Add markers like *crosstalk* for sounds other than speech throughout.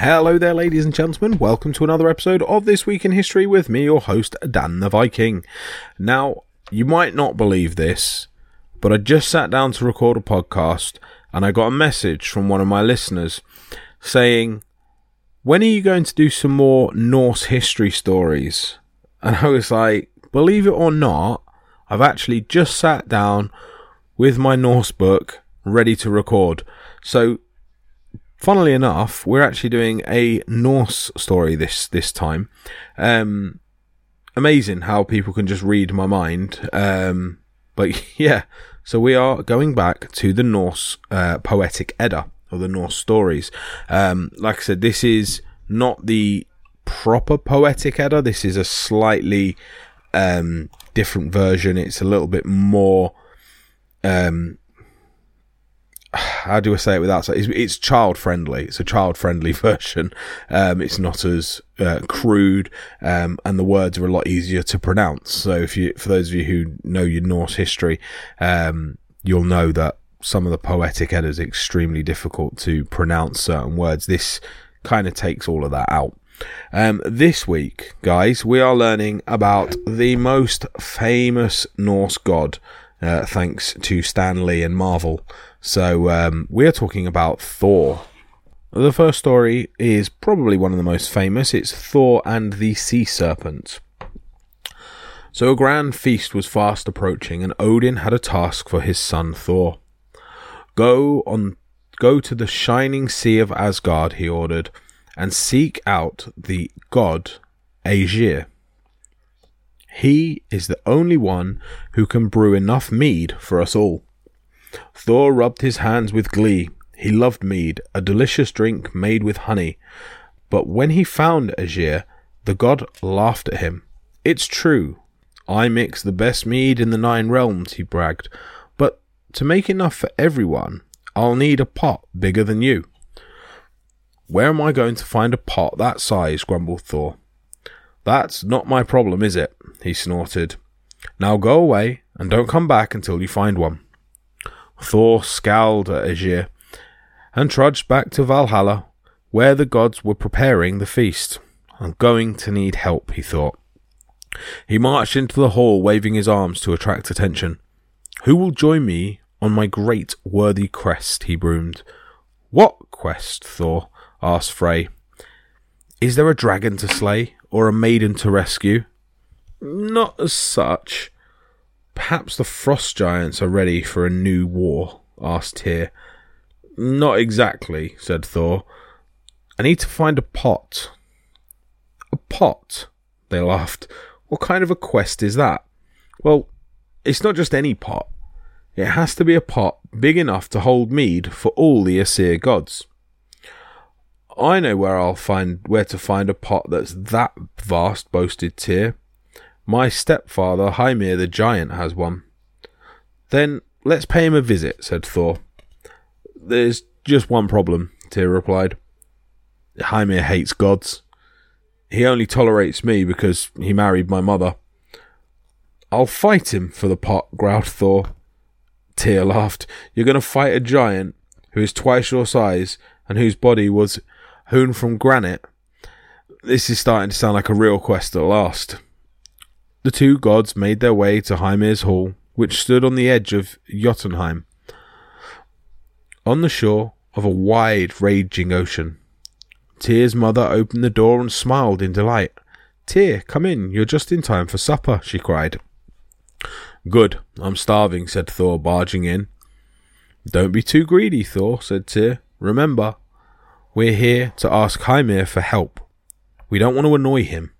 Hello there, ladies and gentlemen. Welcome to another episode of This Week in History with me, your host, Dan the Viking. Now, you might not believe this, but I just sat down to record a podcast and I got a message from one of my listeners saying, When are you going to do some more Norse history stories? And I was like, Believe it or not, I've actually just sat down with my Norse book ready to record. So funnily enough, we're actually doing a Norse story this this time. Um, amazing how people can just read my mind. Um, but *laughs* yeah, so we are going back to the Norse uh, poetic Edda or the Norse stories. Um, like I said, this is not the proper poetic Edda. This is a slightly um, different version. It's a little bit more um, *sighs* how do I say it without saying it's, it's child friendly. It's a child friendly *laughs* version. Um, it's not as uh, crude, um, and the words are a lot easier to pronounce. So if you, for those of you who know your Norse history, um, you'll know that some of the poetic Eddas are extremely difficult to pronounce certain words. This kind of takes all of that out. Um, this week, guys, we are learning about the most famous Norse god, uh, thanks to Stan Lee and Marvel. So um, we're talking about Thor. The first story is probably one of the most famous. It's Thor and the Sea Serpent. So a grand feast was fast approaching, and Odin had a task for his son Thor. Go on, go to the shining sea of Asgard, he ordered, and seek out the god Aegir. He is the only one who can brew enough mead for us all. Thor rubbed his hands with glee. He loved mead, a delicious drink made with honey. But when he found Aegir, the god laughed at him. It's true. I mix the best mead in the nine realms, he bragged. But to make enough for everyone, I'll need a pot bigger than you. Where am I going to find a pot that size? grumbled Thor. That's not my problem, is it? he snorted. Now go away and don't come back until you find one. Thor scowled at Aegir and trudged back to Valhalla, where the gods were preparing the feast. I'm going to need help, he thought. He marched into the hall, waving his arms to attract attention. Who will join me on my great worthy quest? he broomed. What quest? Thor asked Frey. Is there a dragon to slay, or a maiden to rescue? Not as such. Perhaps the frost giants are ready for a new war? asked Tyr. Not exactly, said Thor. I need to find a pot. A pot? They laughed. What kind of a quest is that? Well, it's not just any pot. It has to be a pot big enough to hold mead for all the Aesir gods. I know where I'll find where to find a pot that's that vast, boasted Tyr. My stepfather, Hymir the giant, has one. Then let's pay him a visit, said Thor. There's just one problem, Tyr replied. Hymir hates gods. He only tolerates me because he married my mother. I'll fight him for the pot, growled Thor. Tyr laughed. You're going to fight a giant who is twice your size and whose body was hewn from granite? This is starting to sound like a real quest at last. The two gods made their way to Hymir's hall, which stood on the edge of Jotunheim, on the shore of a wide, raging ocean. Tyr's mother opened the door and smiled in delight. Tyr, come in, you're just in time for supper, she cried. Good, I'm starving, said Thor, barging in. Don't be too greedy, Thor, said Tyr. Remember, we're here to ask Hymir for help. We don't want to annoy him.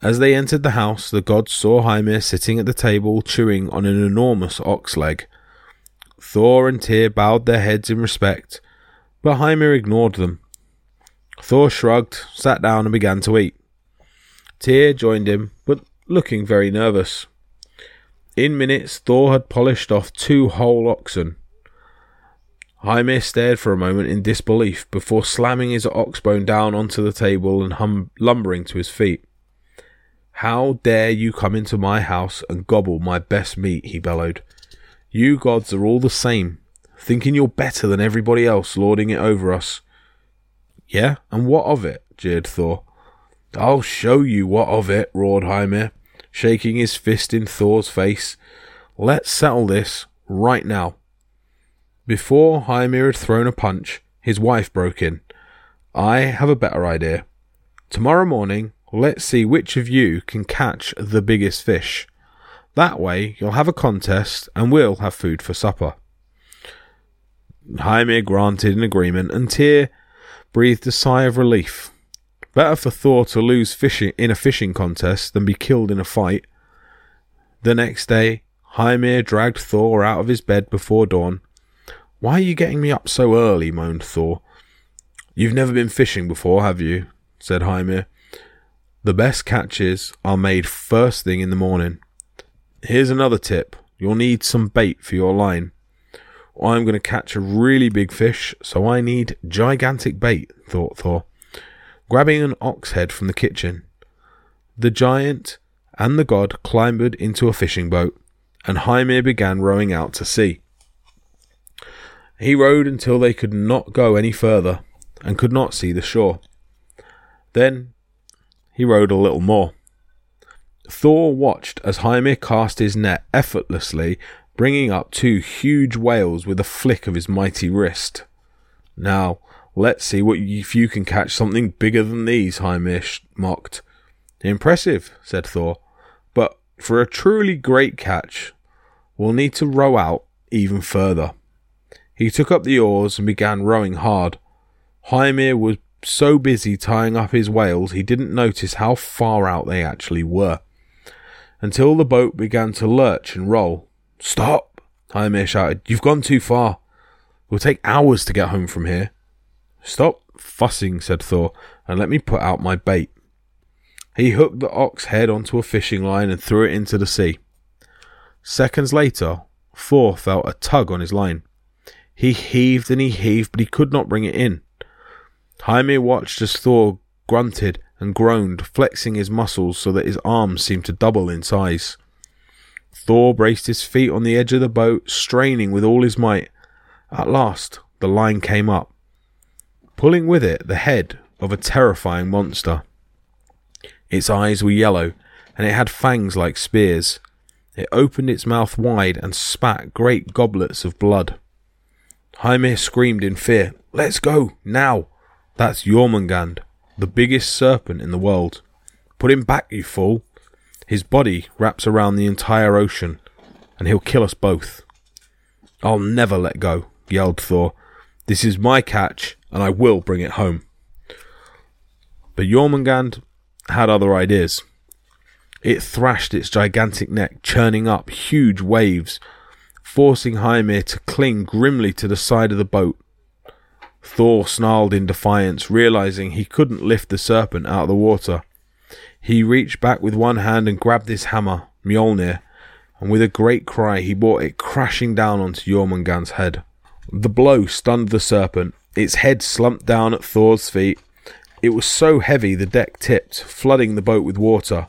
As they entered the house, the gods saw Hymir sitting at the table chewing on an enormous ox leg. Thor and Tyr bowed their heads in respect, but Hymir ignored them. Thor shrugged, sat down, and began to eat. Tyr joined him, but looking very nervous. In minutes, Thor had polished off two whole oxen. Hymir stared for a moment in disbelief before slamming his ox bone down onto the table and hum- lumbering to his feet. How dare you come into my house and gobble my best meat? he bellowed. You gods are all the same, thinking you're better than everybody else, lording it over us. Yeah, and what of it? jeered Thor. I'll show you what of it, roared Hymir, shaking his fist in Thor's face. Let's settle this right now. Before Hymir had thrown a punch, his wife broke in. I have a better idea. Tomorrow morning, let's see which of you can catch the biggest fish. That way, you'll have a contest and we'll have food for supper. Hymir granted an agreement, and Tyr breathed a sigh of relief. Better for Thor to lose fishing in a fishing contest than be killed in a fight. The next day, Hymir dragged Thor out of his bed before dawn why are you getting me up so early? moaned Thor. You've never been fishing before, have you? said Hymir. The best catches are made first thing in the morning. Here's another tip. You'll need some bait for your line. I'm going to catch a really big fish, so I need gigantic bait, thought Thor, grabbing an ox head from the kitchen. The giant and the god clambered into a fishing boat, and Hymir began rowing out to sea. He rowed until they could not go any further and could not see the shore. Then he rowed a little more. Thor watched as Hymir cast his net effortlessly, bringing up two huge whales with a flick of his mighty wrist. Now, let's see what if you can catch something bigger than these, Hymir mocked. Impressive, said Thor, but for a truly great catch, we'll need to row out even further. He took up the oars and began rowing hard. Hymir was so busy tying up his whales he didn't notice how far out they actually were. Until the boat began to lurch and roll. Stop! Hymir shouted. You've gone too far. It will take hours to get home from here. Stop fussing, said Thor, and let me put out my bait. He hooked the ox head onto a fishing line and threw it into the sea. Seconds later, Thor felt a tug on his line. He heaved and he heaved, but he could not bring it in. Hymir watched as Thor grunted and groaned, flexing his muscles so that his arms seemed to double in size. Thor braced his feet on the edge of the boat, straining with all his might. At last, the line came up, pulling with it the head of a terrifying monster. Its eyes were yellow, and it had fangs like spears. It opened its mouth wide and spat great goblets of blood. Hymir screamed in fear, Let's go, now! That's Jormungand, the biggest serpent in the world. Put him back, you fool! His body wraps around the entire ocean, and he'll kill us both. I'll never let go, yelled Thor. This is my catch, and I will bring it home. But Jormungand had other ideas. It thrashed its gigantic neck, churning up huge waves forcing Hymir to cling grimly to the side of the boat. Thor snarled in defiance, realizing he couldn't lift the serpent out of the water. He reached back with one hand and grabbed his hammer, Mjolnir, and with a great cry he brought it crashing down onto Jormungand's head. The blow stunned the serpent. Its head slumped down at Thor's feet. It was so heavy the deck tipped, flooding the boat with water.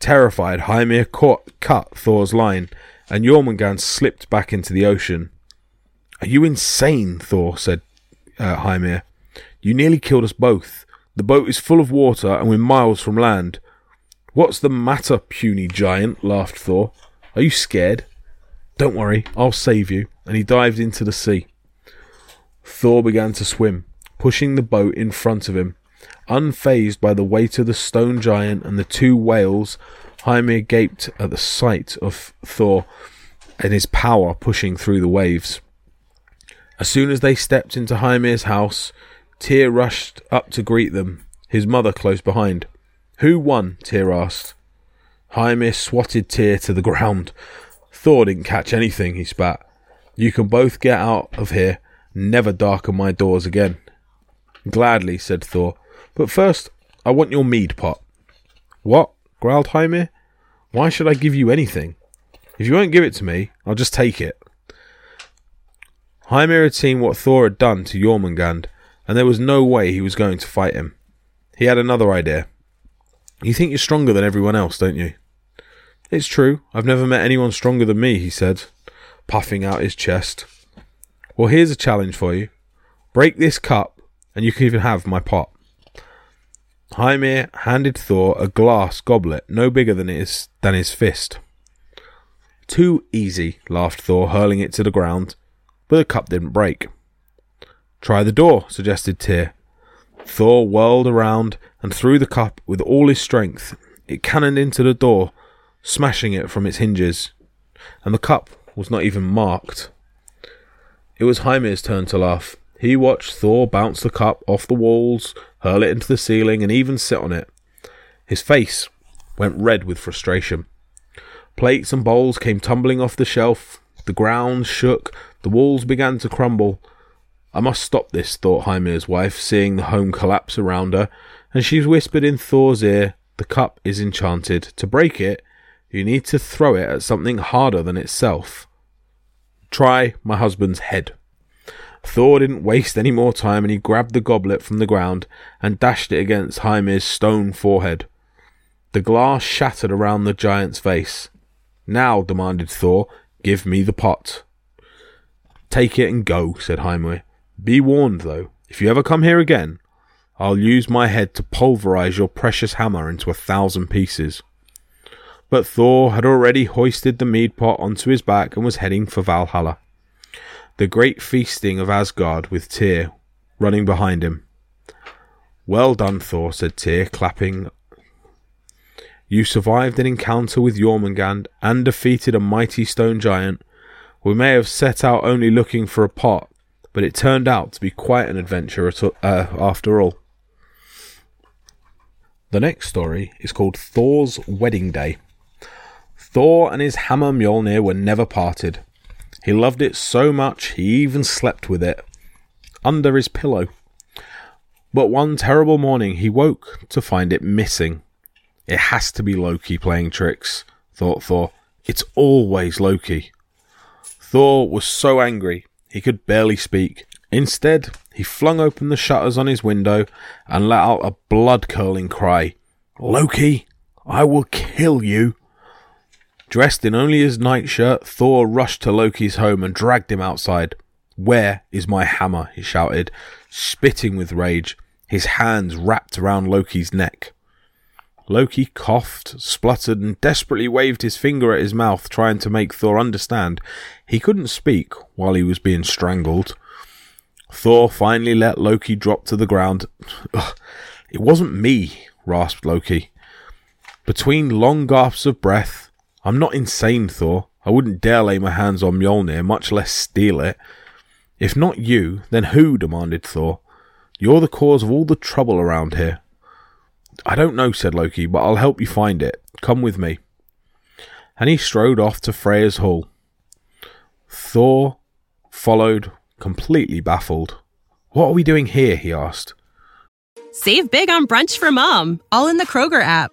Terrified, Hymir caught, cut Thor's line and Jormungand slipped back into the ocean. Are you insane? Thor said, uh, Hymir. You nearly killed us both. The boat is full of water and we're miles from land. What's the matter, puny giant? laughed Thor. Are you scared? Don't worry, I'll save you. And he dived into the sea. Thor began to swim, pushing the boat in front of him. Unfazed by the weight of the stone giant and the two whales, Hymir gaped at the sight of Thor and his power pushing through the waves. As soon as they stepped into Hymir's house, Tyr rushed up to greet them, his mother close behind. Who won? Tyr asked. Hymir swatted Tyr to the ground. Thor didn't catch anything, he spat. You can both get out of here. Never darken my doors again. Gladly, said Thor. But first, I want your mead pot. What? Growled Hymir. Why should I give you anything? If you won't give it to me, I'll just take it. Hymir had seen what Thor had done to Jormungand, and there was no way he was going to fight him. He had another idea. You think you're stronger than everyone else, don't you? It's true. I've never met anyone stronger than me, he said, puffing out his chest. Well, here's a challenge for you. Break this cup, and you can even have my pot. Hymir handed Thor a glass goblet no bigger than his, than his fist. Too easy, laughed Thor, hurling it to the ground, but the cup didn't break. Try the door, suggested Tyr. Thor whirled around and threw the cup with all his strength. It cannoned into the door, smashing it from its hinges, and the cup was not even marked. It was Hymir's turn to laugh. He watched Thor bounce the cup off the walls, hurl it into the ceiling, and even sit on it. His face went red with frustration. Plates and bowls came tumbling off the shelf. The ground shook. The walls began to crumble. I must stop this, thought Hymir's wife, seeing the home collapse around her, and she whispered in Thor's ear, The cup is enchanted. To break it, you need to throw it at something harder than itself. Try my husband's head. Thor didn't waste any more time and he grabbed the goblet from the ground and dashed it against Hymir's stone forehead. The glass shattered around the giant's face. Now, demanded Thor, give me the pot. Take it and go, said Hymir. Be warned, though, if you ever come here again, I'll use my head to pulverize your precious hammer into a thousand pieces. But Thor had already hoisted the mead pot onto his back and was heading for Valhalla. The great feasting of Asgard with Tyr running behind him. Well done, Thor, said Tyr, clapping. You survived an encounter with Jormungand and defeated a mighty stone giant. We may have set out only looking for a pot, but it turned out to be quite an adventure uh, after all. The next story is called Thor's Wedding Day. Thor and his hammer Mjolnir were never parted. He loved it so much he even slept with it under his pillow. But one terrible morning he woke to find it missing. It has to be Loki playing tricks, thought Thor. It's always Loki. Thor was so angry he could barely speak. Instead, he flung open the shutters on his window and let out a blood curdling cry Loki, I will kill you. Dressed in only his nightshirt, Thor rushed to Loki's home and dragged him outside. Where is my hammer? he shouted, spitting with rage, his hands wrapped around Loki's neck. Loki coughed, spluttered, and desperately waved his finger at his mouth, trying to make Thor understand. He couldn't speak while he was being strangled. Thor finally let Loki drop to the ground. *sighs* It wasn't me, rasped Loki. Between long gasps of breath, I'm not insane, Thor. I wouldn't dare lay my hands on Mjolnir, much less steal it. If not you, then who? demanded Thor. You're the cause of all the trouble around here. I don't know, said Loki, but I'll help you find it. Come with me. And he strode off to Freya's hall. Thor followed, completely baffled. What are we doing here? he asked. Save big on brunch for mom, all in the Kroger app.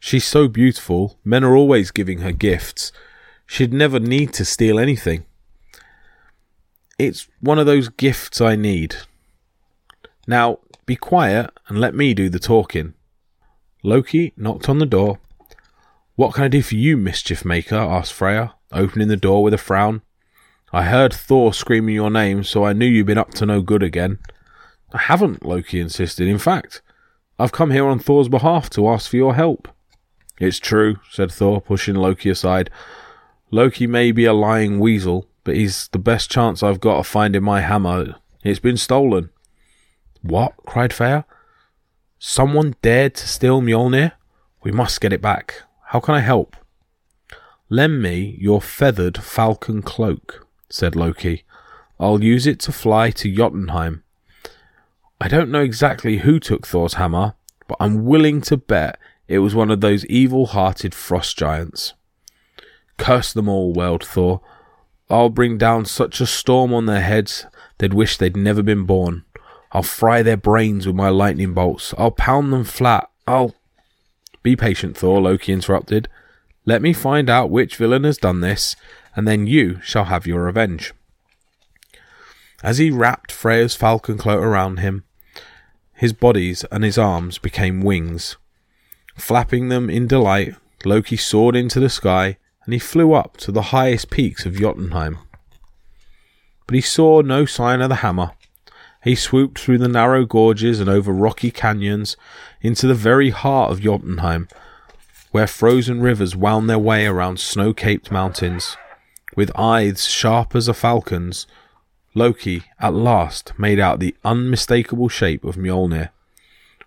She's so beautiful, men are always giving her gifts. She'd never need to steal anything. It's one of those gifts I need. Now, Be quiet and let me do the talking. Loki knocked on the door. What can I do for you, mischief maker? asked Freya, opening the door with a frown. I heard Thor screaming your name, so I knew you'd been up to no good again. I haven't, Loki insisted. In fact, I've come here on Thor's behalf to ask for your help. It's true, said Thor, pushing Loki aside. Loki may be a lying weasel, but he's the best chance I've got of finding my hammer. It's been stolen. What? cried Freya. Someone dared to steal Mjolnir? We must get it back. How can I help? Lend me your feathered falcon cloak said Loki. I'll use it to fly to Jotunheim. I don't know exactly who took Thor's hammer, but I'm willing to bet it was one of those evil hearted frost giants. Curse them all, wailed Thor. I'll bring down such a storm on their heads they'd wish they'd never been born. I'll fry their brains with my lightning bolts. I'll pound them flat. I'll. Be patient, Thor, Loki interrupted. Let me find out which villain has done this, and then you shall have your revenge. As he wrapped Freya's falcon cloak around him, his bodies and his arms became wings. Flapping them in delight, Loki soared into the sky and he flew up to the highest peaks of Jotunheim. But he saw no sign of the hammer. He swooped through the narrow gorges and over rocky canyons into the very heart of Jotunheim, where frozen rivers wound their way around snow capped mountains. With eyes sharp as a falcon's, Loki at last made out the unmistakable shape of Mjolnir.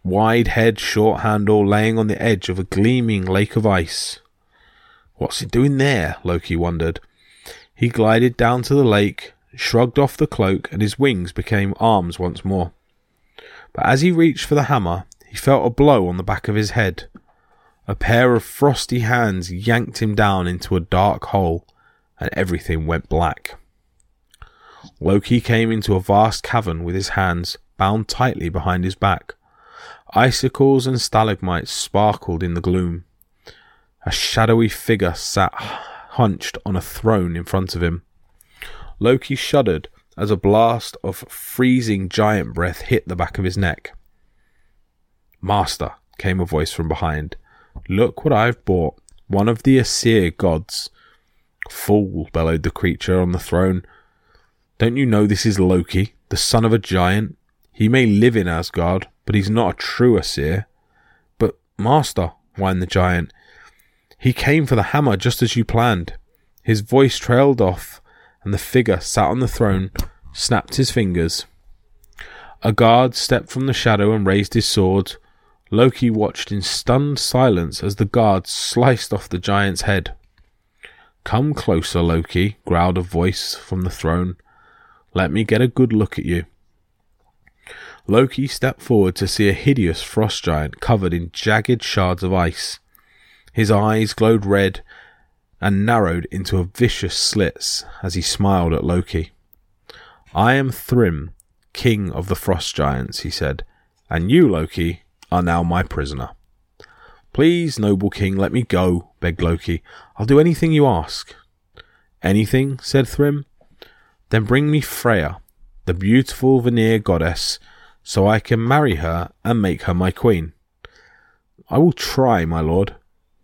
Wide head, short handle, laying on the edge of a gleaming lake of ice. What's it doing there? Loki wondered. He glided down to the lake, shrugged off the cloak, and his wings became arms once more. But as he reached for the hammer, he felt a blow on the back of his head. A pair of frosty hands yanked him down into a dark hole, and everything went black. Loki came into a vast cavern with his hands bound tightly behind his back. Icicles and stalagmites sparkled in the gloom. A shadowy figure sat hunched on a throne in front of him. Loki shuddered as a blast of freezing giant breath hit the back of his neck. Master, came a voice from behind, look what I've brought, one of the Aesir gods. Fool, bellowed the creature on the throne. Don't you know this is Loki, the son of a giant? He may live in Asgard, but he's not a true Aesir. But, master, whined the giant, he came for the hammer just as you planned. His voice trailed off, and the figure sat on the throne, snapped his fingers. A guard stepped from the shadow and raised his sword. Loki watched in stunned silence as the guard sliced off the giant's head. Come closer, Loki, growled a voice from the throne. Let me get a good look at you. Loki stepped forward to see a hideous frost giant covered in jagged shards of ice. His eyes glowed red and narrowed into vicious slits as he smiled at Loki. I am Thrym, king of the frost giants, he said, and you, Loki, are now my prisoner. Please, noble king, let me go, begged Loki. I'll do anything you ask. Anything? said Thrym. Then bring me Freya, the beautiful Vanir goddess, so I can marry her and make her my queen. I will try, my lord.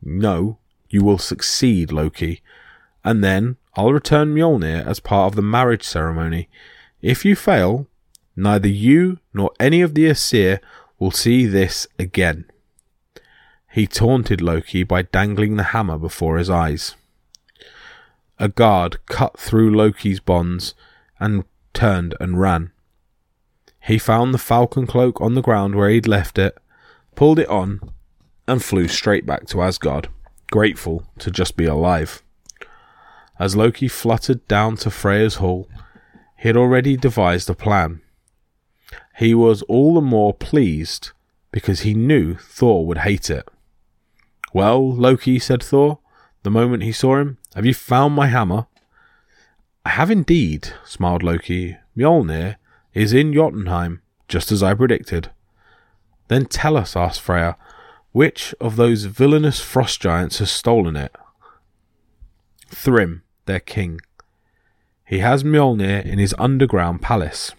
No, you will succeed, Loki. And then I'll return Mjolnir as part of the marriage ceremony. If you fail, neither you nor any of the Aesir will see this again. He taunted Loki by dangling the hammer before his eyes. A guard cut through Loki's bonds and turned and ran. He found the falcon cloak on the ground where he'd left it, pulled it on, and flew straight back to Asgard, grateful to just be alive. As Loki fluttered down to Freya's hall, he had already devised a plan. He was all the more pleased because he knew Thor would hate it. Well, Loki, said Thor, the moment he saw him, have you found my hammer? I have indeed, smiled Loki. Mjolnir is in Jotunheim, just as I predicted. Then tell us, asked Freya, which of those villainous frost giants has stolen it? Thrym, their king. He has Mjolnir in his underground palace.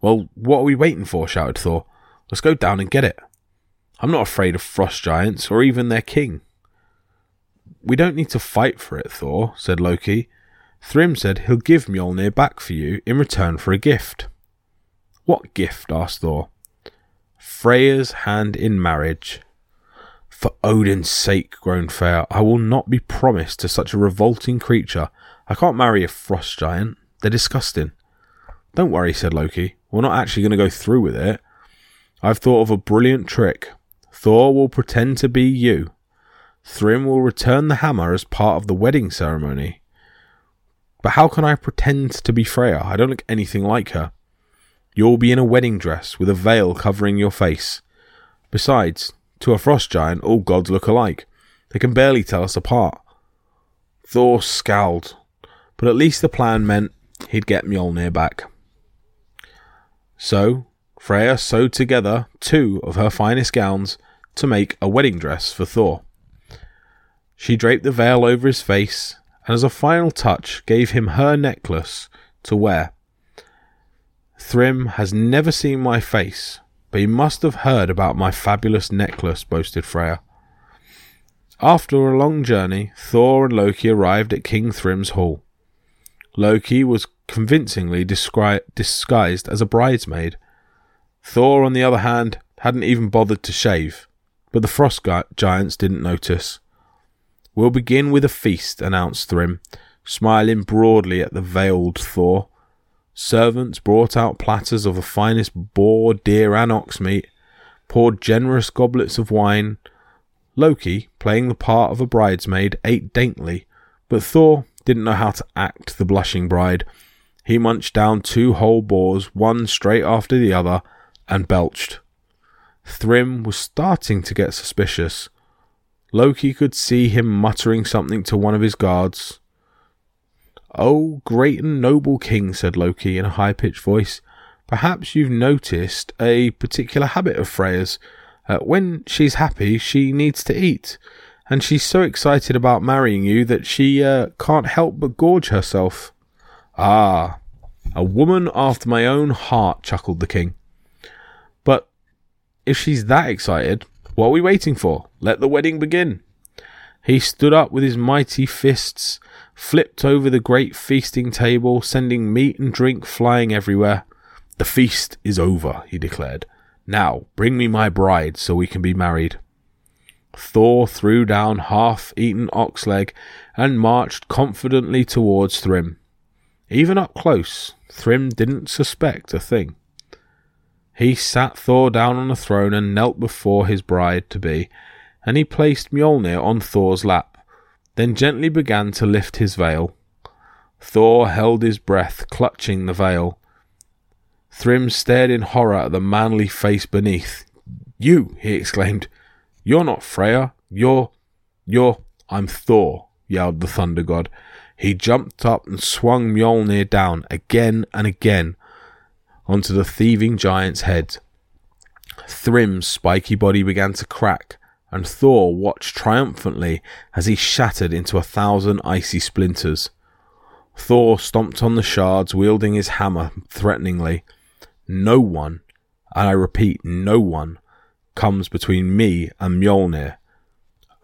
Well, what are we waiting for? shouted Thor. Let's go down and get it. I'm not afraid of frost giants or even their king. We don't need to fight for it, Thor, said Loki. Thrym said he'll give Mjolnir back for you in return for a gift. What gift? asked Thor. Freya's hand in marriage. For Odin's sake, groaned Freya, I will not be promised to such a revolting creature. I can't marry a frost giant. They're disgusting. Don't worry, said Loki. We're not actually going to go through with it. I've thought of a brilliant trick. Thor will pretend to be you. Thrym will return the hammer as part of the wedding ceremony. But how can I pretend to be Freya? I don't look anything like her. You'll be in a wedding dress with a veil covering your face. Besides, to a frost giant, all gods look alike. They can barely tell us apart. Thor scowled, but at least the plan meant he'd get Mjolnir back. So, Freya sewed together two of her finest gowns to make a wedding dress for Thor. She draped the veil over his face and, as a final touch, gave him her necklace to wear. Thrym has never seen my face, but he must have heard about my fabulous necklace, boasted Freya. After a long journey, Thor and Loki arrived at King Thrym's hall. Loki was convincingly disguised as a bridesmaid. Thor, on the other hand, hadn't even bothered to shave, but the frost giants didn't notice. We'll begin with a feast, announced Thrym, smiling broadly at the veiled Thor. Servants brought out platters of the finest boar, deer, and ox meat, poured generous goblets of wine. Loki, playing the part of a bridesmaid, ate daintily, but Thor didn't know how to act the blushing bride. He munched down two whole boars, one straight after the other, and belched. Thrym was starting to get suspicious. Loki could see him muttering something to one of his guards. Oh, great and noble king, said Loki in a high pitched voice, perhaps you've noticed a particular habit of Freya's. Uh, when she's happy, she needs to eat, and she's so excited about marrying you that she uh, can't help but gorge herself. Ah, a woman after my own heart, chuckled the king. But if she's that excited, what are we waiting for? Let the wedding begin. He stood up with his mighty fists, flipped over the great feasting table, sending meat and drink flying everywhere. The feast is over, he declared. Now, bring me my bride so we can be married. Thor threw down half eaten ox leg and marched confidently towards Thrym. Even up close, Thrym didn't suspect a thing. He sat Thor down on a throne and knelt before his bride to be and he placed Mjolnir on Thor's lap, then gently began to lift his veil. Thor held his breath, clutching the veil. Thrym stared in horror at the manly face beneath. You, he exclaimed. You're not Freya. You're. You're. I'm Thor, yelled the thunder god. He jumped up and swung Mjolnir down again and again onto the thieving giant's head. Thrym's spiky body began to crack, and Thor watched triumphantly as he shattered into a thousand icy splinters. Thor stomped on the shards, wielding his hammer threateningly. No one, and I repeat, no one, comes between me and Mjolnir.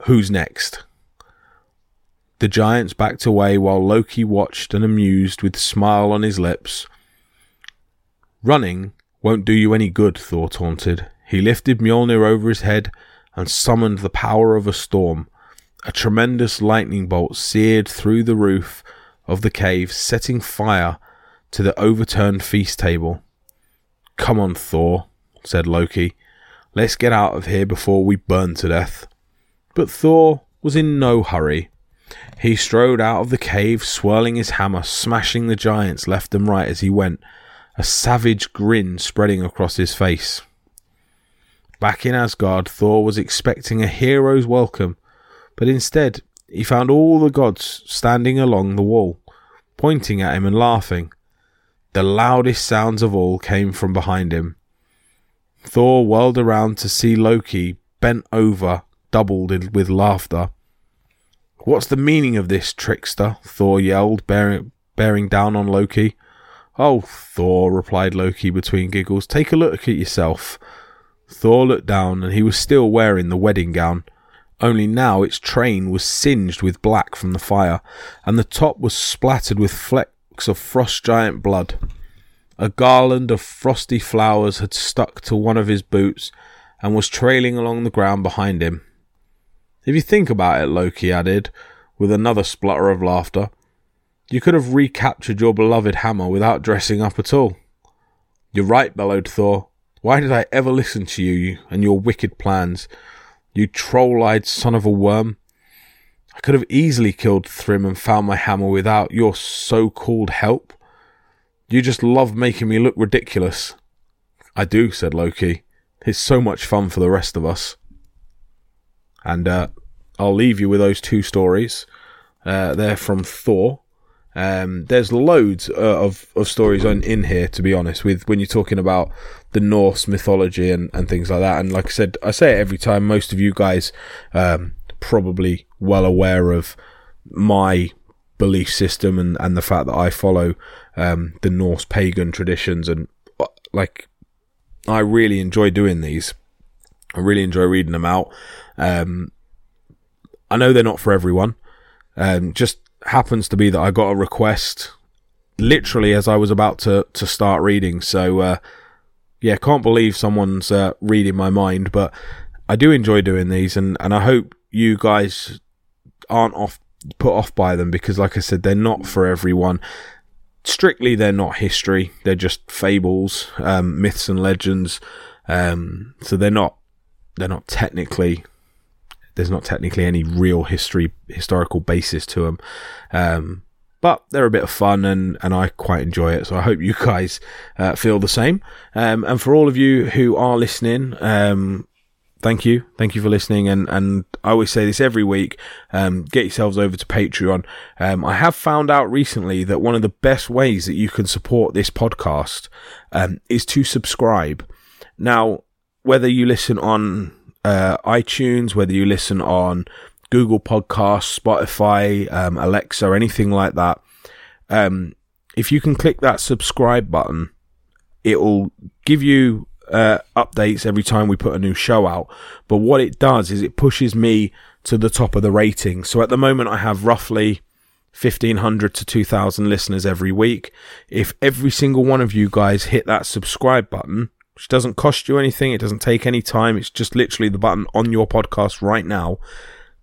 Who's next? The giants backed away while Loki watched and amused with a smile on his lips. Running won't do you any good, Thor taunted. He lifted Mjolnir over his head and summoned the power of a storm. A tremendous lightning bolt seared through the roof of the cave, setting fire to the overturned feast table. Come on, Thor, said Loki. Let's get out of here before we burn to death. But Thor was in no hurry. He strode out of the cave, swirling his hammer, smashing the giants left and right as he went, a savage grin spreading across his face. Back in Asgard, Thor was expecting a hero's welcome, but instead he found all the gods standing along the wall, pointing at him and laughing. The loudest sounds of all came from behind him. Thor whirled around to see Loki bent over, doubled with laughter. What's the meaning of this, trickster? Thor yelled, bearing, bearing down on Loki. Oh, Thor, replied Loki between giggles, take a look at yourself. Thor looked down, and he was still wearing the wedding gown. Only now its train was singed with black from the fire, and the top was splattered with flecks of frost giant blood. A garland of frosty flowers had stuck to one of his boots and was trailing along the ground behind him. If you think about it, Loki added, with another splutter of laughter, you could have recaptured your beloved hammer without dressing up at all. You're right, bellowed Thor. Why did I ever listen to you and your wicked plans? You troll eyed son of a worm. I could have easily killed Thrym and found my hammer without your so called help. You just love making me look ridiculous. I do, said Loki. It's so much fun for the rest of us. And uh, I'll leave you with those two stories. Uh, they're from Thor. Um, there's loads uh, of, of stories on, in here, to be honest, with when you're talking about the Norse mythology and, and things like that. And like I said, I say it every time. Most of you guys um, probably well aware of my belief system and, and the fact that I follow um, the Norse pagan traditions. And uh, like, I really enjoy doing these. I really enjoy reading them out. Um, I know they're not for everyone. Um, just happens to be that I got a request literally as I was about to, to start reading. So, uh, yeah, can't believe someone's uh, reading my mind, but I do enjoy doing these, and, and I hope you guys aren't off put off by them because, like I said, they're not for everyone. Strictly, they're not history; they're just fables, um, myths, and legends. Um, so they're not they're not technically there's not technically any real history historical basis to them. Um, but they're a bit of fun and, and I quite enjoy it. So I hope you guys uh, feel the same. Um, and for all of you who are listening, um, thank you. Thank you for listening. And, and I always say this every week. Um, get yourselves over to Patreon. Um, I have found out recently that one of the best ways that you can support this podcast, um, is to subscribe. Now, whether you listen on uh, iTunes, whether you listen on Google Podcasts, Spotify, um, Alexa, anything like that, um, if you can click that subscribe button, it will give you uh, updates every time we put a new show out. But what it does is it pushes me to the top of the rating. So at the moment, I have roughly 1500 to 2000 listeners every week. If every single one of you guys hit that subscribe button, which doesn't cost you anything. It doesn't take any time. It's just literally the button on your podcast right now.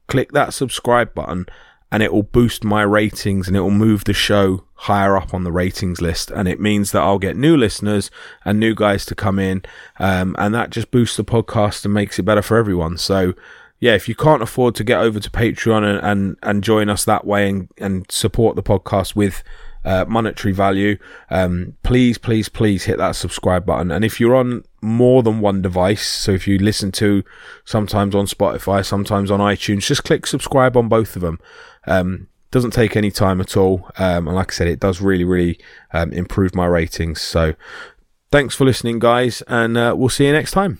Click that subscribe button and it will boost my ratings and it will move the show higher up on the ratings list. And it means that I'll get new listeners and new guys to come in. Um, and that just boosts the podcast and makes it better for everyone. So, yeah, if you can't afford to get over to Patreon and, and, and join us that way and, and support the podcast with uh, monetary value, um, please, please, please hit that subscribe button. And if you're on more than one device, so if you listen to sometimes on Spotify, sometimes on iTunes, just click subscribe on both of them. Um, doesn't take any time at all. Um, and like I said, it does really, really um, improve my ratings. So thanks for listening, guys, and uh, we'll see you next time.